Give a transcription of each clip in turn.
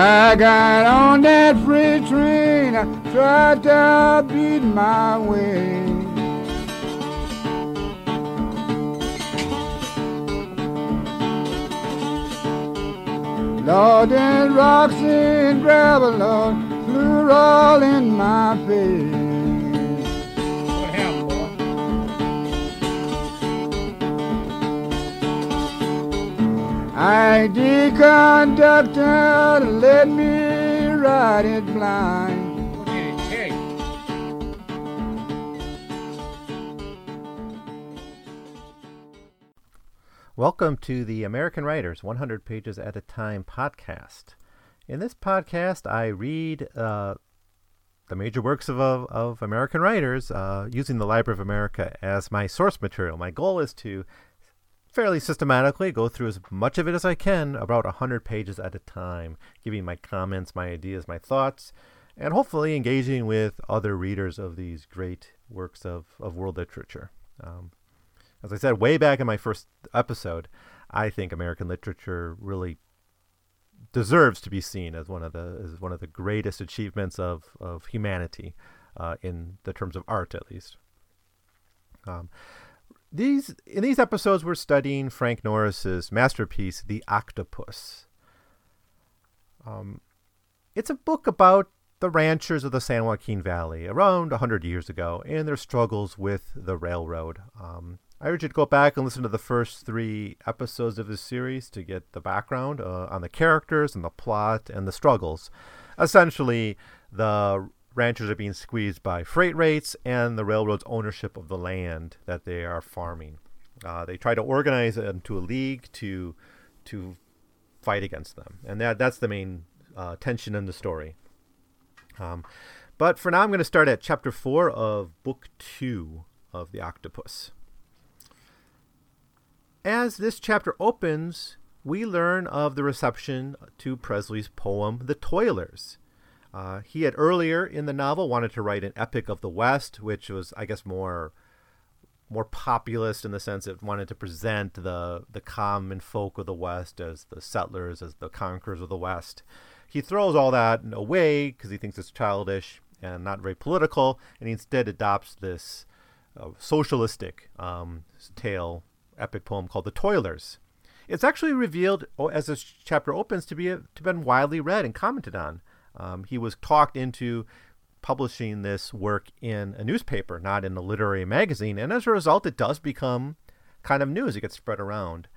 I got on that freight train, I tried to beat my way. Lord, and rocks and gravel, Lord, flew all in my face. I conductor let me ride it blind. What did it take? Welcome to the American Writers 100 Pages at a Time podcast. In this podcast, I read uh, the major works of, of, of American writers uh, using the Library of America as my source material. My goal is to fairly systematically go through as much of it as I can, about 100 pages at a time, giving my comments, my ideas, my thoughts, and hopefully engaging with other readers of these great works of, of world literature. Um, as I said way back in my first episode, I think American literature really deserves to be seen as one of the as one of the greatest achievements of of humanity, uh, in the terms of art at least. Um, these in these episodes, we're studying Frank Norris's masterpiece, The Octopus. Um, it's a book about the ranchers of the San Joaquin Valley around 100 years ago and their struggles with the railroad. Um, I urge you to go back and listen to the first three episodes of this series to get the background uh, on the characters and the plot and the struggles. Essentially, the ranchers are being squeezed by freight rates and the railroad's ownership of the land that they are farming. Uh, they try to organize into a league to to fight against them, and that that's the main uh, tension in the story. Um, but for now, I'm going to start at chapter four of book two of the Octopus. As this chapter opens, we learn of the reception to Presley's poem, The Toilers. Uh, he had earlier in the novel wanted to write an epic of the West, which was, I guess, more more populist in the sense it wanted to present the the common folk of the West as the settlers, as the conquerors of the West. He throws all that away because he thinks it's childish and not very political, and he instead adopts this uh, socialistic um, tale, epic poem called The Toilers. It's actually revealed oh, as this chapter opens to be to been widely read and commented on. Um, he was talked into publishing this work in a newspaper, not in a literary magazine, and as a result, it does become kind of news. It gets spread around.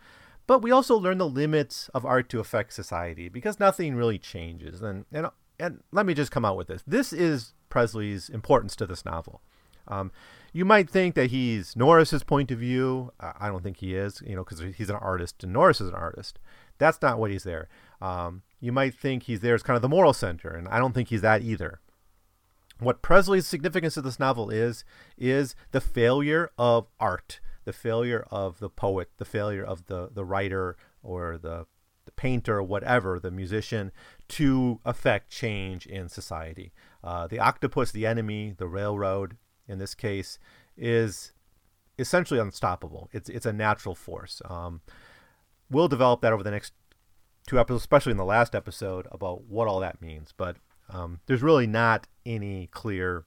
But we also learn the limits of art to affect society because nothing really changes. And and and let me just come out with this. This is Presley's importance to this novel. Um, you might think that he's Norris's point of view. I don't think he is, you know, because he's an artist and Norris is an artist. That's not what he's there. Um, you might think he's there as kind of the moral center, and I don't think he's that either. What Presley's significance of this novel is, is the failure of art, the failure of the poet, the failure of the, the writer or the, the painter or whatever, the musician, to affect change in society. Uh, the octopus, the enemy, the railroad, in this case, is essentially unstoppable. It's it's a natural force. Um, we'll develop that over the next two episodes, especially in the last episode, about what all that means. But um, there's really not any clear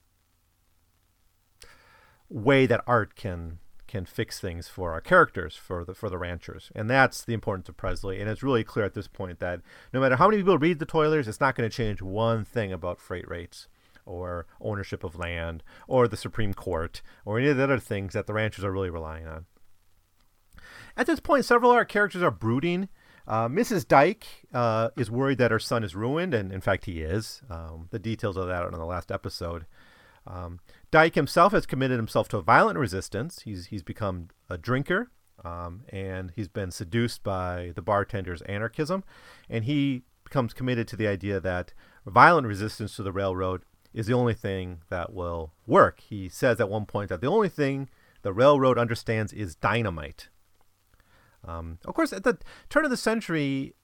way that art can can fix things for our characters, for the for the ranchers, and that's the importance of Presley. And it's really clear at this point that no matter how many people read the Toilers, it's not going to change one thing about freight rates or ownership of land or the Supreme Court or any of the other things that the ranchers are really relying on. At this point, several of our characters are brooding. Uh, Mrs. Dyke uh, is worried that her son is ruined, and in fact, he is. Um, the details of that are in the last episode. Um, Dyke himself has committed himself to violent resistance. He's he's become a drinker, um, and he's been seduced by the bartender's anarchism, and he becomes committed to the idea that violent resistance to the railroad is the only thing that will work. He says at one point that the only thing the railroad understands is dynamite. Um, of course, at the turn of the century,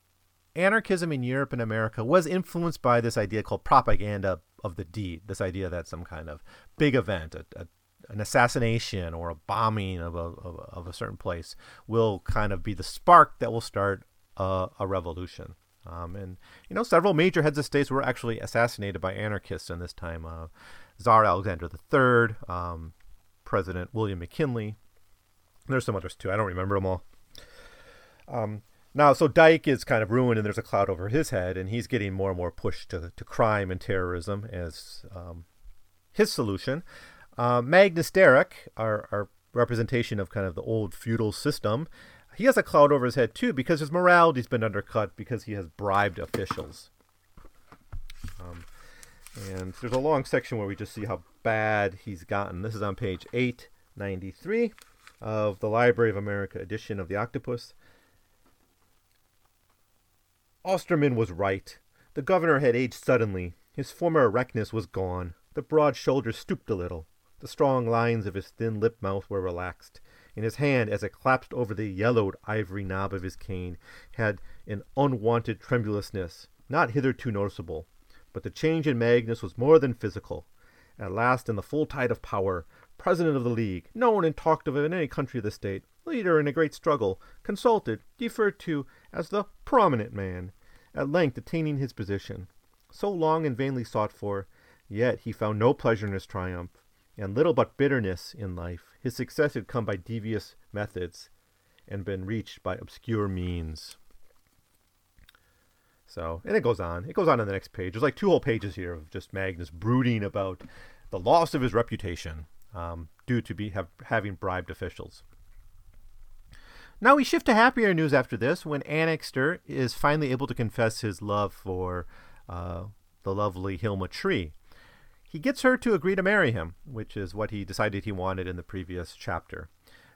anarchism in Europe and America was influenced by this idea called propaganda of the deed. This idea that some kind of big event, a, a, an assassination or a bombing of a, of, of a certain place, will kind of be the spark that will start a, a revolution. Um, and you know, several major heads of states were actually assassinated by anarchists in this time. Uh, Tsar Alexander III, um, President William McKinley. There's some others too. I don't remember them all. Um, now, so Dyke is kind of ruined, and there's a cloud over his head, and he's getting more and more pushed to, to crime and terrorism as um, his solution. Uh, Magnus Derrick, our, our representation of kind of the old feudal system, he has a cloud over his head too because his morality's been undercut because he has bribed officials. Um, and there's a long section where we just see how bad he's gotten. This is on page 893 of the Library of America edition of The Octopus. Osterman was right. The governor had aged suddenly. His former erectness was gone. The broad shoulders stooped a little. The strong lines of his thin lip mouth were relaxed. and his hand, as it clasped over the yellowed ivory knob of his cane, had an unwonted tremulousness, not hitherto noticeable. But the change in Magnus was more than physical. At last, in the full tide of power, president of the League, known and talked of in any country of the state, leader in a great struggle, consulted, deferred to, as the prominent man, at length attaining his position, so long and vainly sought for, yet he found no pleasure in his triumph, and little but bitterness in life. His success had come by devious methods and been reached by obscure means. So, and it goes on. It goes on in the next page. There's like two whole pages here of just Magnus brooding about the loss of his reputation um, due to be have, having bribed officials. Now we shift to happier news after this when Annixter is finally able to confess his love for uh, the lovely Hilma Tree. He gets her to agree to marry him, which is what he decided he wanted in the previous chapter.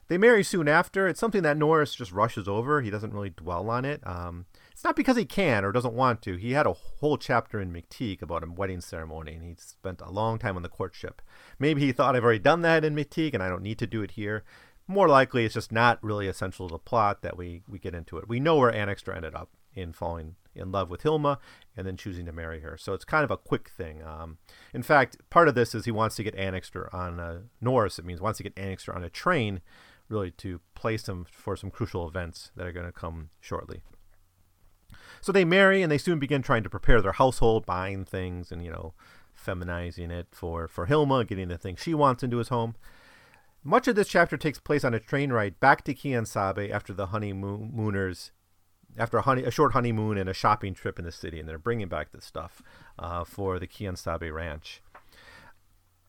They marry soon after. It's something that Norris just rushes over. He doesn't really dwell on it. Um, it's not because he can or doesn't want to. He had a whole chapter in McTeague about a wedding ceremony, and he spent a long time on the courtship. Maybe he thought I've already done that in McTeague, and I don't need to do it here. More likely, it's just not really essential to the plot that we, we get into it. We know where Annixter ended up in falling in love with Hilma and then choosing to marry her. So it's kind of a quick thing. Um, in fact, part of this is he wants to get Annixter on a, Norris. It means wants to get Annixter on a train, really to place him for some crucial events that are going to come shortly. So they marry and they soon begin trying to prepare their household, buying things and you know, feminizing it for for Hilma, getting the things she wants into his home. Much of this chapter takes place on a train ride back to Quien after the honeymooners, after a, honey, a short honeymoon and a shopping trip in the city, and they're bringing back this stuff uh, for the Quien ranch.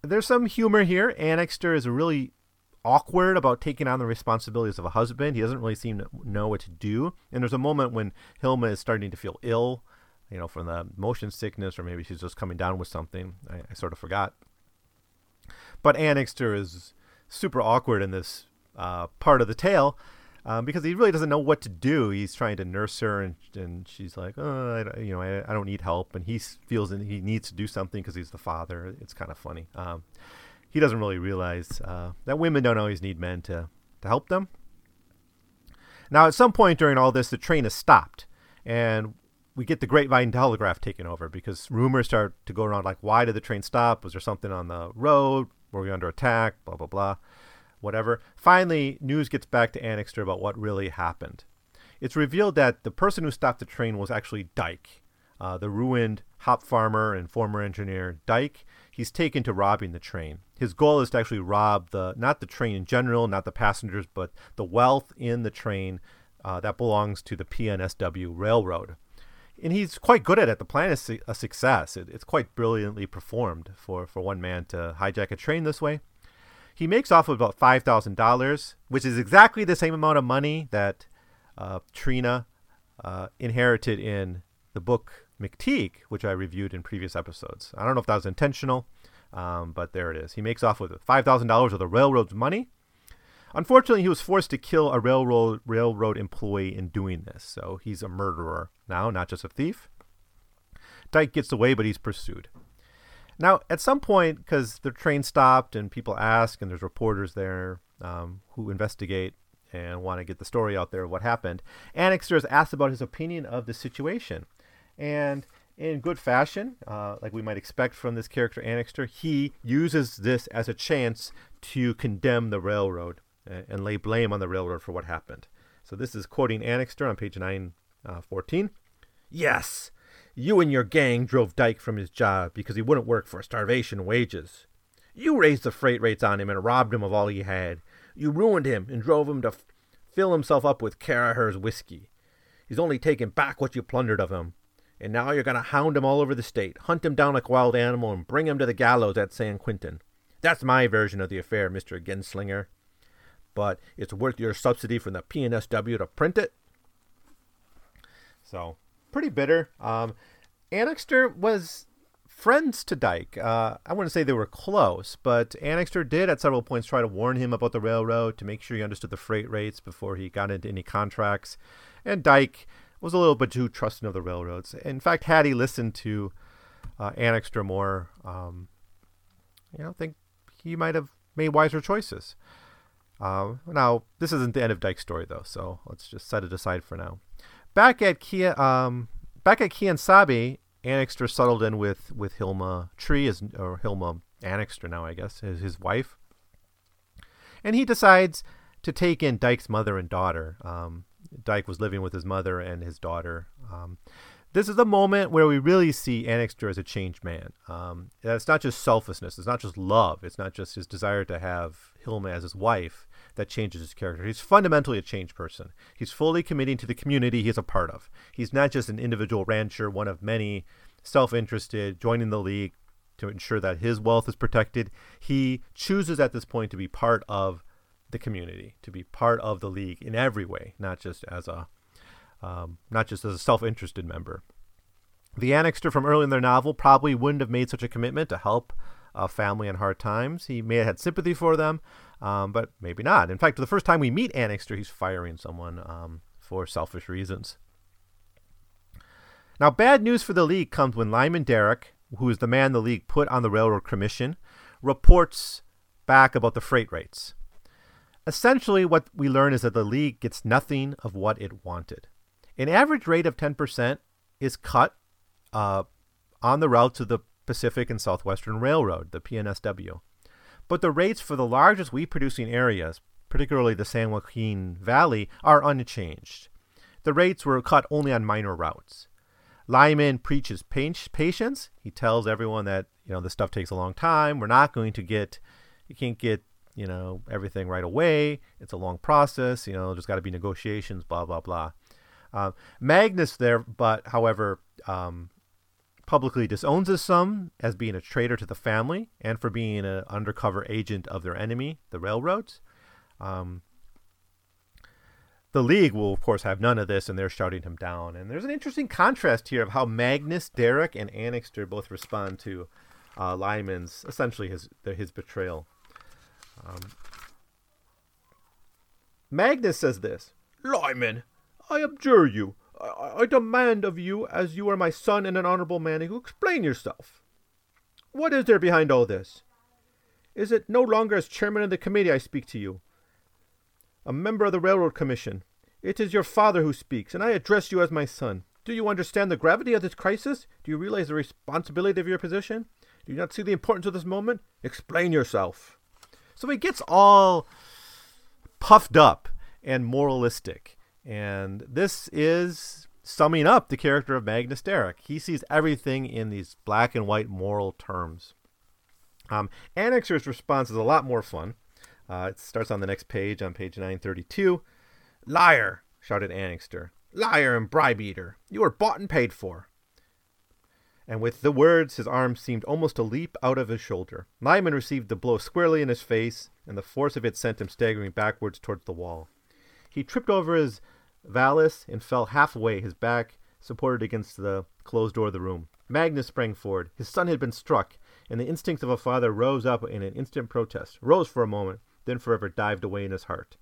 There's some humor here. Annixter is really awkward about taking on the responsibilities of a husband. He doesn't really seem to know what to do. And there's a moment when Hilma is starting to feel ill, you know, from the motion sickness, or maybe she's just coming down with something. I, I sort of forgot. But Annixter is super awkward in this uh, part of the tale um, because he really doesn't know what to do. He's trying to nurse her, and, and she's like, oh, I, you know, I, I don't need help, and he feels he needs to do something because he's the father. It's kind of funny. Um, he doesn't really realize uh, that women don't always need men to to help them. Now, at some point during all this, the train is stopped, and we get the Grapevine Telegraph taken over because rumors start to go around like, why did the train stop? Was there something on the road? Were we under attack? Blah, blah, blah. Whatever. Finally, news gets back to Annixter about what really happened. It's revealed that the person who stopped the train was actually Dyke, uh, the ruined hop farmer and former engineer Dyke. He's taken to robbing the train. His goal is to actually rob the not the train in general, not the passengers, but the wealth in the train uh, that belongs to the PNSW Railroad and he's quite good at it. The plan is a success. It, it's quite brilliantly performed for, for one man to hijack a train this way. He makes off with about five thousand dollars, which is exactly the same amount of money that uh, Trina uh, inherited in the book McTeague, which I reviewed in previous episodes. I don't know if that was intentional, um, but there it is. He makes off with five thousand dollars of the railroad's money, Unfortunately, he was forced to kill a railroad railroad employee in doing this, so he's a murderer now, not just a thief. Dyke gets away, but he's pursued. Now, at some point, because the train stopped and people ask, and there's reporters there um, who investigate and want to get the story out there of what happened, Annixter is asked about his opinion of the situation. And in good fashion, uh, like we might expect from this character Annixter, he uses this as a chance to condemn the railroad and lay blame on the railroad for what happened. So this is quoting Annixter on page 914. Uh, Yes, you and your gang drove Dyke from his job because he wouldn't work for starvation wages. You raised the freight rates on him and robbed him of all he had. You ruined him and drove him to f- fill himself up with Caraher's whiskey. He's only taken back what you plundered of him. And now you're going to hound him all over the state, hunt him down like a wild animal, and bring him to the gallows at San Quentin. That's my version of the affair, Mr. Genslinger. But it's worth your subsidy from the PNSW to print it. So, pretty bitter. Um, Annixter was friends to Dyke. Uh, I wouldn't say they were close, but Annixter did at several points try to warn him about the railroad to make sure he understood the freight rates before he got into any contracts. And Dyke was a little bit too trusting of the railroads. In fact, had he listened to uh, Annixter more, um, you know, think he might have made wiser choices. Uh, now, this isn't the end of Dyke's story, though, so let's just set it aside for now. Back at Kia, um, back at Quien Sabe, Annixter settled in with with Hilma Tree, as, or Hilma Annixter now, I guess, his, his wife, and he decides to take in Dyke's mother and daughter. Um, Dyke was living with his mother and his daughter. Um, this is the moment where we really see Annixter as a changed man. Um, it's not just selflessness. It's not just love. It's not just his desire to have Hilma as his wife that changes his character. He's fundamentally a changed person. He's fully committing to the community he's a part of. He's not just an individual rancher, one of many, self-interested, joining the league to ensure that his wealth is protected. He chooses at this point to be part of the community, to be part of the league in every way, not just as a um, not just as a self-interested member. The Annixter from early in their novel probably wouldn't have made such a commitment to help a family in hard times. He may have had sympathy for them, um, but maybe not. In fact, the first time we meet Annixter, he's firing someone um, for selfish reasons. Now, bad news for the league comes when Lyman Derrick, who is the man the league put on the railroad commission, reports back about the freight rates. Essentially, what we learn is that the league gets nothing of what it wanted. An average rate of 10% is cut uh, on the route to the Pacific and Southwestern Railroad, the PNSW. But the rates for the largest wheat producing areas, particularly the San Joaquin Valley, are unchanged. The rates were cut only on minor routes. Lyman preaches patience. He tells everyone that you know this stuff takes a long time. We're not going to get, you can't get you know everything right away. It's a long process. You know, there's got to be negotiations. Blah blah blah. Uh, Magnus there, but however, um, publicly disowns his son as being a traitor to the family and for being an undercover agent of their enemy, the railroads. Um, the League will, of course, have none of this, and they're shouting him down. And there's an interesting contrast here of how Magnus, Derrick, and Annixter both respond to uh, Lyman's essentially his his betrayal. Um, Magnus says this Lyman, I abjure you. I, I demand of you, as you are my son and an honorable man, to explain yourself. What is there behind all this? Is it no longer as chairman of the committee I speak to you? A member of the Railroad Commission. It is your father who speaks, and I address you as my son. Do you understand the gravity of this crisis? Do you realize the responsibility of your position? Do you not see the importance of this moment? Explain yourself. So he gets all puffed up and moralistic. And this is summing up the character of Magnus Derrick. He sees everything in these black and white moral terms. Um, Annixter's response is a lot more fun. Uh, it starts on the next page, on page 932. Liar, shouted Annixter. Liar and bribe eater. You are bought and paid for. And with the words, his arm seemed almost to leap out of his shoulder. Lyman received the blow squarely in his face, and the force of it sent him staggering backwards towards the wall. He tripped over his valise and fell halfway, his back supported against the closed door of the room. Magnus sprang forward. His son had been struck, and the instincts of a father rose up in an instant protest, rose for a moment, then forever dived away in his heart.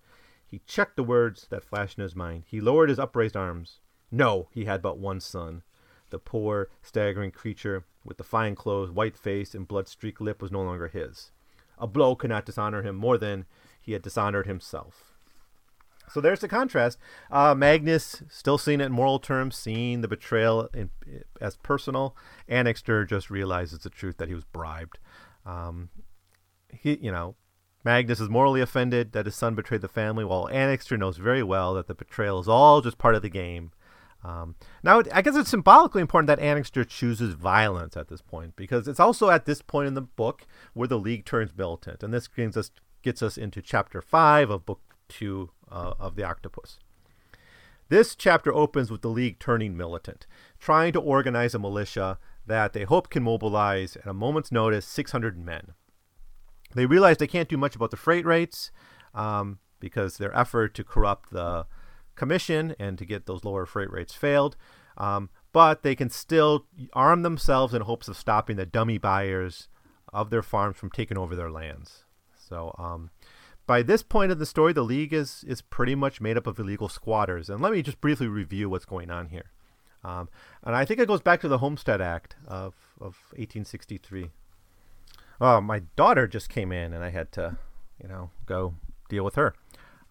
He checked the words that flashed in his mind. He lowered his upraised arms. No, he had but one son. The poor, staggering creature, with the fine clothes, white face, and blood streaked lip, was no longer his. A blow could not dishonor him more than he had dishonored himself. So there's the contrast. Uh, Magnus still seeing it in moral terms, seeing the betrayal in, as personal. Annixter just realizes the truth that he was bribed. Um, he, you know, Magnus is morally offended that his son betrayed the family, while Annixter knows very well that the betrayal is all just part of the game. Um, now, I guess it's symbolically important that Annixter chooses violence at this point because it's also at this point in the book where the League turns militant, and this brings us gets us into chapter five of book two uh, of the Octopus. This chapter opens with the League turning militant, trying to organize a militia that they hope can mobilize at a moment's notice 600 men. They realize they can't do much about the freight rates um, because their effort to corrupt the commission and to get those lower freight rates failed. Um, but they can still arm themselves in hopes of stopping the dummy buyers of their farms from taking over their lands. So um, by this point of the story, the league is is pretty much made up of illegal squatters. And let me just briefly review what's going on here. Um, and I think it goes back to the Homestead Act of of 1863. Oh, my daughter just came in, and I had to, you know, go deal with her.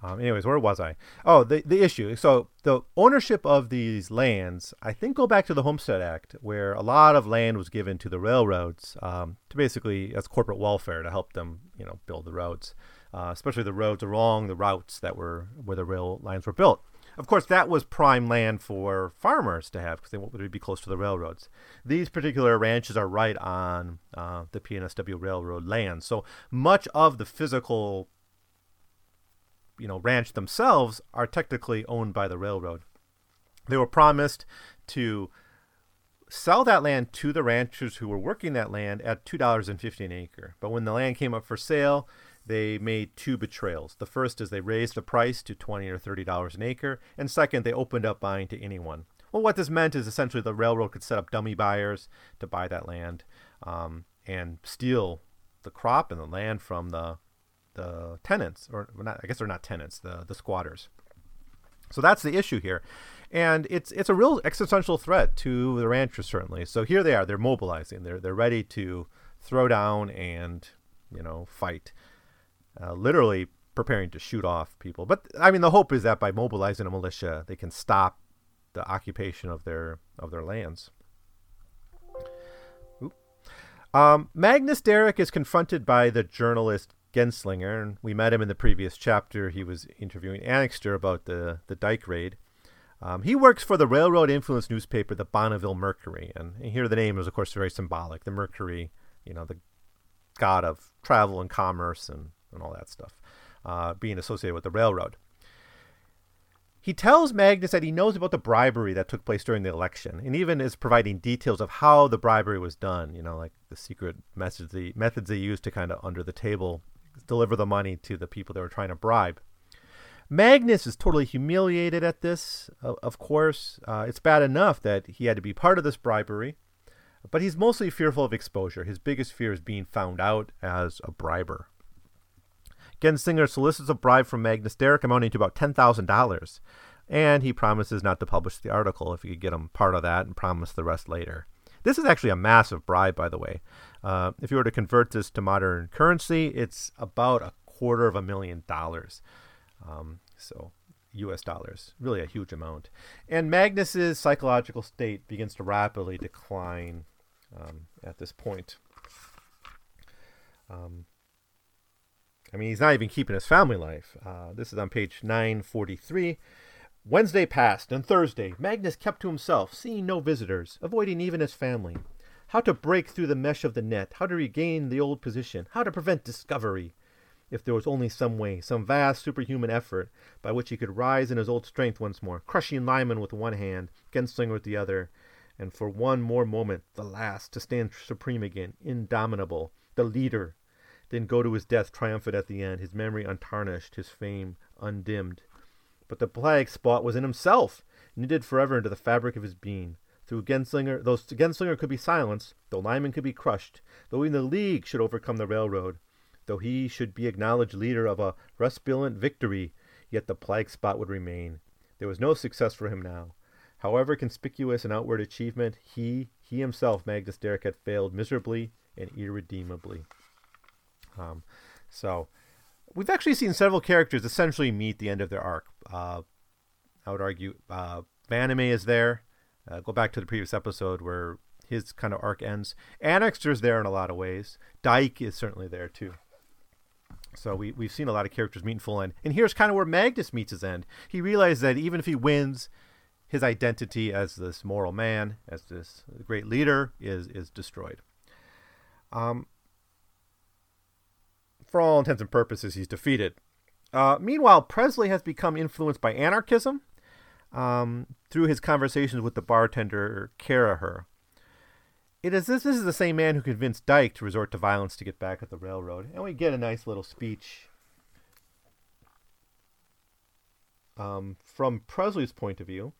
Um, anyways, where was I? Oh, the the issue. So the ownership of these lands, I think, go back to the Homestead Act, where a lot of land was given to the railroads um, to basically as corporate welfare to help them, you know, build the roads, uh, especially the roads along the routes that were where the rail lines were built. Of course, that was prime land for farmers to have because they would be close to the railroads. These particular ranches are right on uh, the PNSW Railroad land, so much of the physical you know ranch themselves are technically owned by the railroad. They were promised to sell that land to the ranchers who were working that land at two dollars and fifty an acre. But when the land came up for sale, they made two betrayals. The first is they raised the price to twenty or thirty dollars an acre, and second, they opened up buying to anyone. Well, what this meant is essentially the railroad could set up dummy buyers to buy that land um, and steal the crop and the land from the the tenants, or not, I guess they're not tenants, the the squatters. So that's the issue here, and it's it's a real existential threat to the ranchers certainly. So here they are, they're mobilizing, they're they're ready to throw down and you know fight, uh, literally preparing to shoot off people. But I mean, the hope is that by mobilizing a militia, they can stop the occupation of their of their lands. Um, Magnus Derrick is confronted by the journalist Genslinger, and we met him in the previous chapter. He was interviewing Annixter about the, the Dyke raid. Um, he works for the railroad influence newspaper, the Bonneville Mercury, and here the name is, of course, very symbolic. The Mercury, you know, the god of travel and commerce and, and all that stuff, uh, being associated with the railroad. He tells Magnus that he knows about the bribery that took place during the election, and even is providing details of how the bribery was done. You know, like the secret methods they, methods they used to kind of under the table deliver the money to the people they were trying to bribe. Magnus is totally humiliated at this, of course. Uh, it's bad enough that he had to be part of this bribery, but he's mostly fearful of exposure. His biggest fear is being found out as a briber. Genslinger solicits a bribe from Magnus Derrick amounting to about $10,000, and he promises not to publish the article if he could get him part of that and promise the rest later. This is actually a massive bribe, by the way. Uh, if you were to convert this to modern currency, it's about a quarter of a million dollars. Um, so, US dollars, really a huge amount. And Magnus's psychological state begins to rapidly decline um, at this point. Um, I mean, he's not even keeping his family life. Uh, this is on page 943. Wednesday passed, and Thursday. Magnus kept to himself, seeing no visitors, avoiding even his family. How to break through the mesh of the net, how to regain the old position, how to prevent discovery. If there was only some way, some vast superhuman effort by which he could rise in his old strength once more, crushing Lyman with one hand, Genslinger with the other, and for one more moment, the last, to stand supreme again, indomitable, the leader, then go to his death triumphant at the end, his memory untarnished, his fame undimmed. But the plague spot was in himself, knitted forever into the fabric of his being. Through Genslinger, though Genslinger could be silenced, though Lyman could be crushed, though even the League should overcome the railroad, though he should be acknowledged leader of a resplendent victory, yet the plague spot would remain. There was no success for him now. However conspicuous an outward achievement, he, he himself, Magnus Derrick, had failed miserably and irredeemably. Um, so, we've actually seen several characters essentially meet the end of their arc. Uh, I would argue uh, Vanamee is there. Uh, go back to the previous episode where his kind of arc ends. Annixter's there in a lot of ways. Dyke is certainly there too. So we, we've seen a lot of characters meet in full end. And here's kind of where Magnus meets his end. He realizes that even if he wins, his identity as this moral man, as this great leader, is is destroyed. Um, for all intents and purposes, he's defeated. Uh, meanwhile, Presley has become influenced by anarchism um, through his conversations with the bartender Caraher. It is this, this is the same man who convinced Dyke to resort to violence to get back at the railroad, and we get a nice little speech um, from Presley's point of view.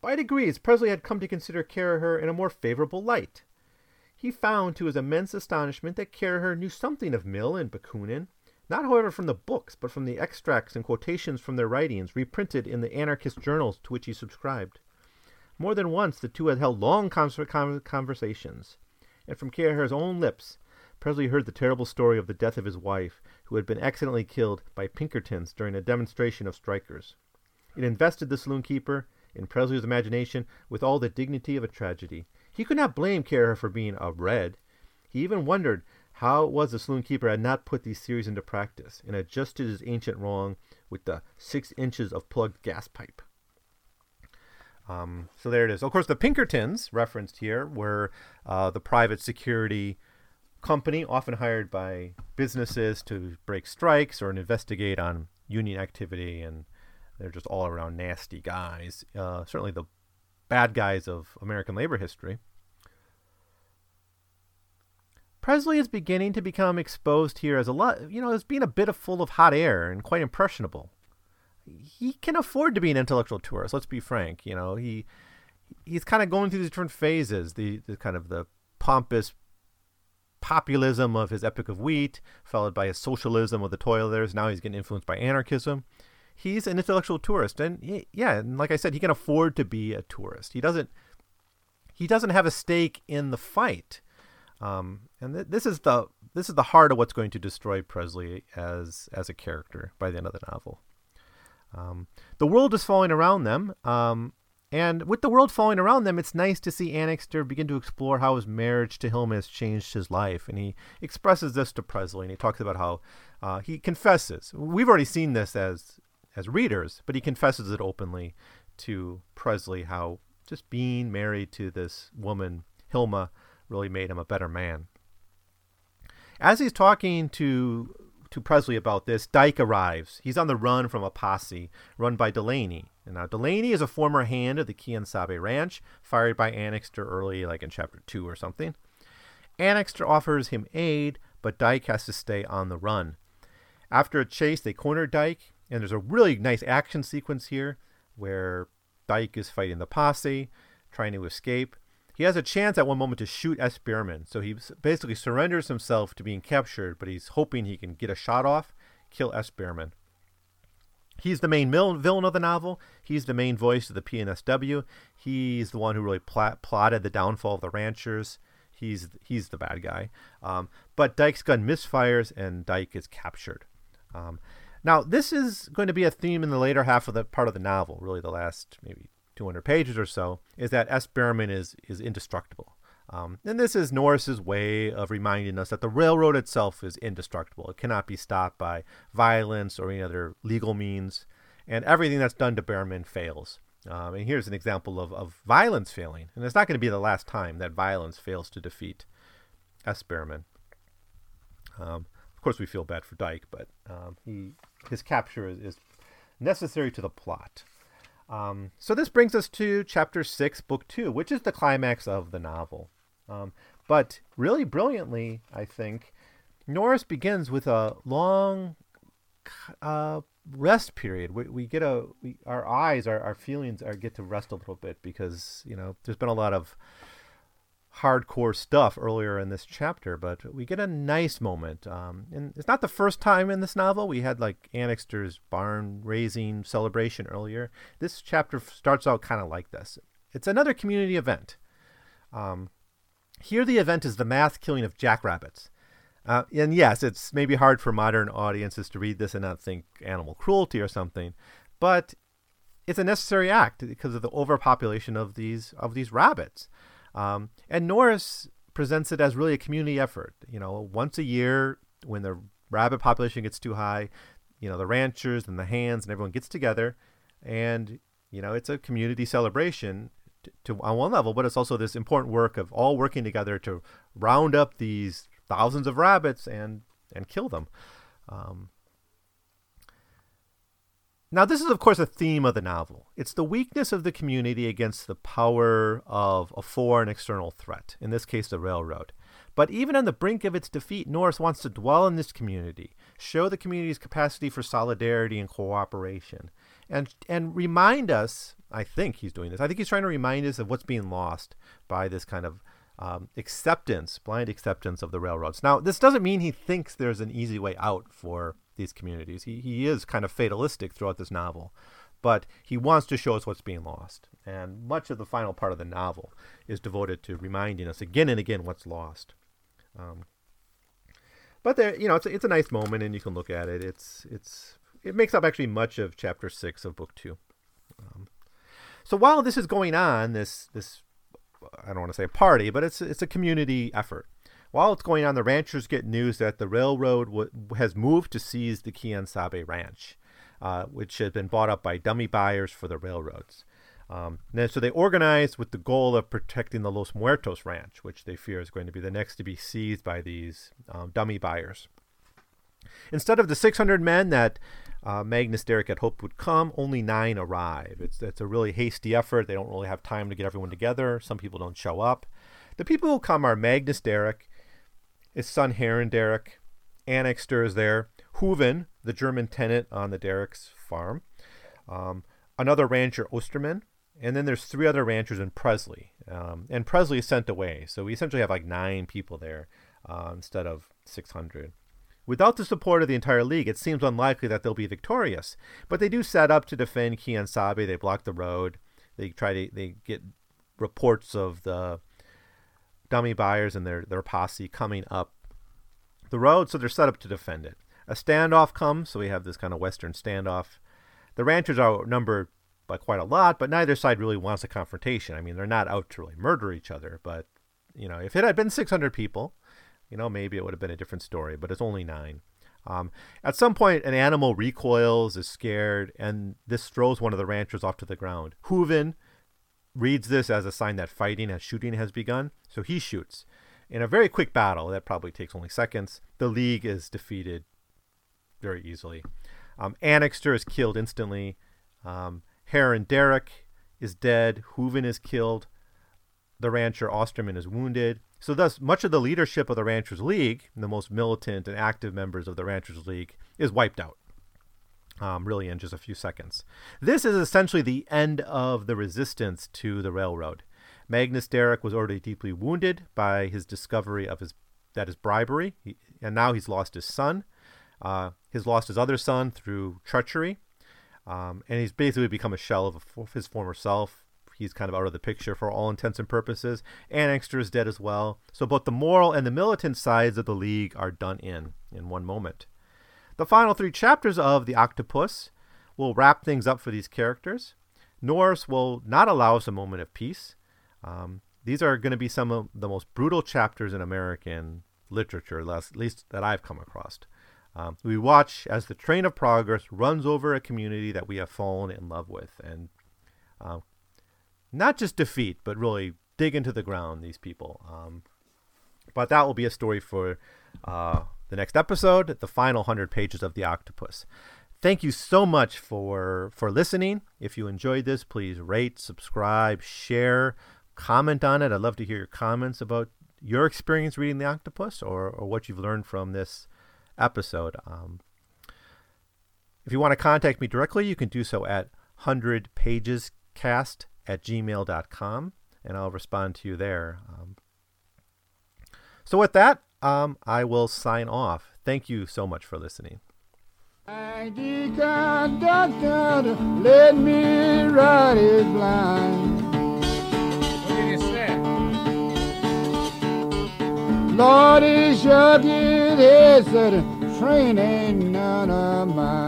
By degrees, Presley had come to consider Caraher in a more favorable light. He found, to his immense astonishment, that Caraher knew something of Mill and Bakunin, not however from the books, but from the extracts and quotations from their writings reprinted in the anarchist journals to which he subscribed. More than once the two had held long conversations, and from Caraher's own lips Presley heard the terrible story of the death of his wife, who had been accidentally killed by Pinkertons during a demonstration of strikers. It invested the saloon keeper, in Presley's imagination, with all the dignity of a tragedy. He could not blame Caraher for being a red. He even wondered how it was the saloon keeper had not put these theories into practice and adjusted his ancient wrong with the six inches of plugged gas pipe. Um, so there it is. Of course, the Pinkertons referenced here were uh, the private security company, often hired by businesses to break strikes or investigate on union activity, and they're just all around nasty guys. Uh, certainly the bad guys of American labor history. Presley is beginning to become exposed here as a lot, you know, as being a bit of full of hot air and quite impressionable. He can afford to be an intellectual tourist. Let's be frank. You know, he he's kind of going through these different phases. The, the kind of the pompous populism of his Epic of Wheat, followed by his socialism of the Toilers. Now he's getting influenced by anarchism. He's an intellectual tourist, and he, yeah, and like I said, he can afford to be a tourist. He doesn't. He doesn't have a stake in the fight, um, and th- this is the this is the heart of what's going to destroy Presley as as a character by the end of the novel. Um, the world is falling around them. Um, and with the world falling around them, it's nice to see Annixter begin to explore how his marriage to Hilma has changed his life. And he expresses this to Presley, and he talks about how uh, he confesses. We've already seen this as as readers, but he confesses it openly to Presley how just being married to this woman, Hilma, really made him a better man. As he's talking to to Presley about this, Dyke arrives. He's on the run from a posse run by Delaney. And now Delaney is a former hand of the Quien Sabe Ranch, fired by Annixter early, like in chapter two or something. Annixter offers him aid, but Dyke has to stay on the run. After a chase, they corner Dyke, and there's a really nice action sequence here where Dyke is fighting the posse, trying to escape. He has a chance at one moment to shoot S. So he basically surrenders himself to being captured, but he's hoping he can get a shot off, kill S. He's the main villain of the novel. He's the main voice of the PNSW. He's the one who really pl- plotted the downfall of the ranchers. He's he's the bad guy. Um, but Dyke's gun misfires and Dyke is captured. Um, now this is going to be a theme in the later half of the part of the novel, really the last maybe 200 pages or so, is that S. Behrman is, is indestructible. Um, and this is Norris's way of reminding us that the railroad itself is indestructible. It cannot be stopped by violence or any other legal means, and everything that's done to Behrman fails. Um, and here's an example of, of violence failing, and it's not going to be the last time that violence fails to defeat S. Behrman. Um, of course, we feel bad for Dyke, but um, he his capture is, is necessary to the plot. Um, so this brings us to chapter six, book two, which is the climax of the novel. Um, but really brilliantly, I think, Norris begins with a long uh, rest period. We, we get a we, our eyes, our, our feelings are get to rest a little bit because you know there's been a lot of hardcore stuff earlier in this chapter, but we get a nice moment. Um, and it's not the first time in this novel. We had like Annixter's barn raising celebration earlier. This chapter starts out kind of like this. It's another community event. Um, here, the event is the mass killing of jackrabbits. Uh, and yes, it's maybe hard for modern audiences to read this and not think animal cruelty or something, but it's a necessary act because of the overpopulation of these of these rabbits. Um, and Norris presents it as really a community effort. You know, once a year when the rabbit population gets too high, you know, the ranchers and the hands and everyone gets together and you know, it's a community celebration to, to on one level, but it's also this important work of all working together to round up these thousands of rabbits and and kill them. Um, now, this is, of course, a theme of the novel. It's the weakness of the community against the power of a foreign external threat, in this case, the railroad. But even on the brink of its defeat, Norris wants to dwell in this community, show the community's capacity for solidarity and cooperation, and, and remind us I think he's doing this. I think he's trying to remind us of what's being lost by this kind of um, acceptance, blind acceptance of the railroads. Now, this doesn't mean he thinks there's an easy way out for these communities. He, he is kind of fatalistic throughout this novel, but he wants to show us what's being lost. And much of the final part of the novel is devoted to reminding us again and again what's lost. Um, but there, you know, it's a, it's a nice moment, and you can look at it. It's it's it makes up actually much of chapter six of book two. Um, so while this is going on, this this I don't want to say a party, but it's it's a community effort. While it's going on, the ranchers get news that the railroad w- has moved to seize the Quien Sabe Ranch, uh, which had been bought up by dummy buyers for the railroads. Um, so they organize with the goal of protecting the Los Muertos Ranch, which they fear is going to be the next to be seized by these um, dummy buyers. Instead of the 600 men that uh, Magnus Derrick had hoped would come, only nine arrive. It's, it's a really hasty effort. They don't really have time to get everyone together. Some people don't show up. The people who come are Magnus Derrick, his son Harran Derrick, Annixter is there, Hooven, the German tenant on the Derrick's farm, um, another rancher, Osterman, and then there's three other ranchers in Presley. Um, and Presley is sent away, so we essentially have like nine people there uh, instead of 600. Without the support of the entire league, it seems unlikely that they'll be victorious. But they do set up to defend Quien Sabe. They block the road. They try to they get reports of the dummy buyers and their their posse coming up the road, so they're set up to defend it. A standoff comes, so we have this kind of western standoff. The ranchers are outnumbered by quite a lot, but neither side really wants a confrontation. I mean, they're not out to really murder each other, but you know, if it had been 600 people, you know, maybe it would have been a different story, but it's only nine. Um, at some point, an animal recoils, is scared, and this throws one of the ranchers off to the ground. Hooven reads this as a sign that fighting and shooting has begun, so he shoots. In a very quick battle, that probably takes only seconds, the League is defeated very easily. Um, Annixter is killed instantly. Um, Harran Derrick is dead. Hooven is killed. The rancher Osterman is wounded. So, thus, much of the leadership of the Ranchers League, the most militant and active members of the Ranchers League, is wiped out. Um, really, in just a few seconds. This is essentially the end of the resistance to the railroad. Magnus Derrick was already deeply wounded by his discovery of his that is bribery, he, and now he's lost his son. Uh, he's lost his other son through treachery, um, and he's basically become a shell of, a, of his former self he's kind of out of the picture for all intents and purposes. Annixter is dead as well. So both the moral and the militant sides of the League are done in in one moment. The final three chapters of The Octopus will wrap things up for these characters. Norris will not allow us a moment of peace. Um, these are going to be some of the most brutal chapters in American literature, at least that I've come across. Um, we watch as the train of progress runs over a community that we have fallen in love with, and uh, not just defeat, but really dig into the ground these people. Um, but that will be a story for uh, the next episode, the final hundred pages of the Octopus. Thank you so much for for listening. If you enjoyed this, please rate, subscribe, share, comment on it. I'd love to hear your comments about your experience reading the Octopus or or what you've learned from this episode. Um, if you want to contact me directly, you can do so at hundred pages cast at gmail.com, and I'll respond to you there. Um, so, with that, um, I will sign off. Thank you so much for listening. The conductor let me ride his blind. What did he say? Lord, he shook his head, said, train ain't none of mine.